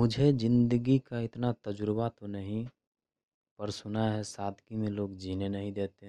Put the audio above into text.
मुझे ज़िंदगी का इतना तजुर्बा तो नहीं, पर सुना है सादगी में लोग जीने नहीं देते।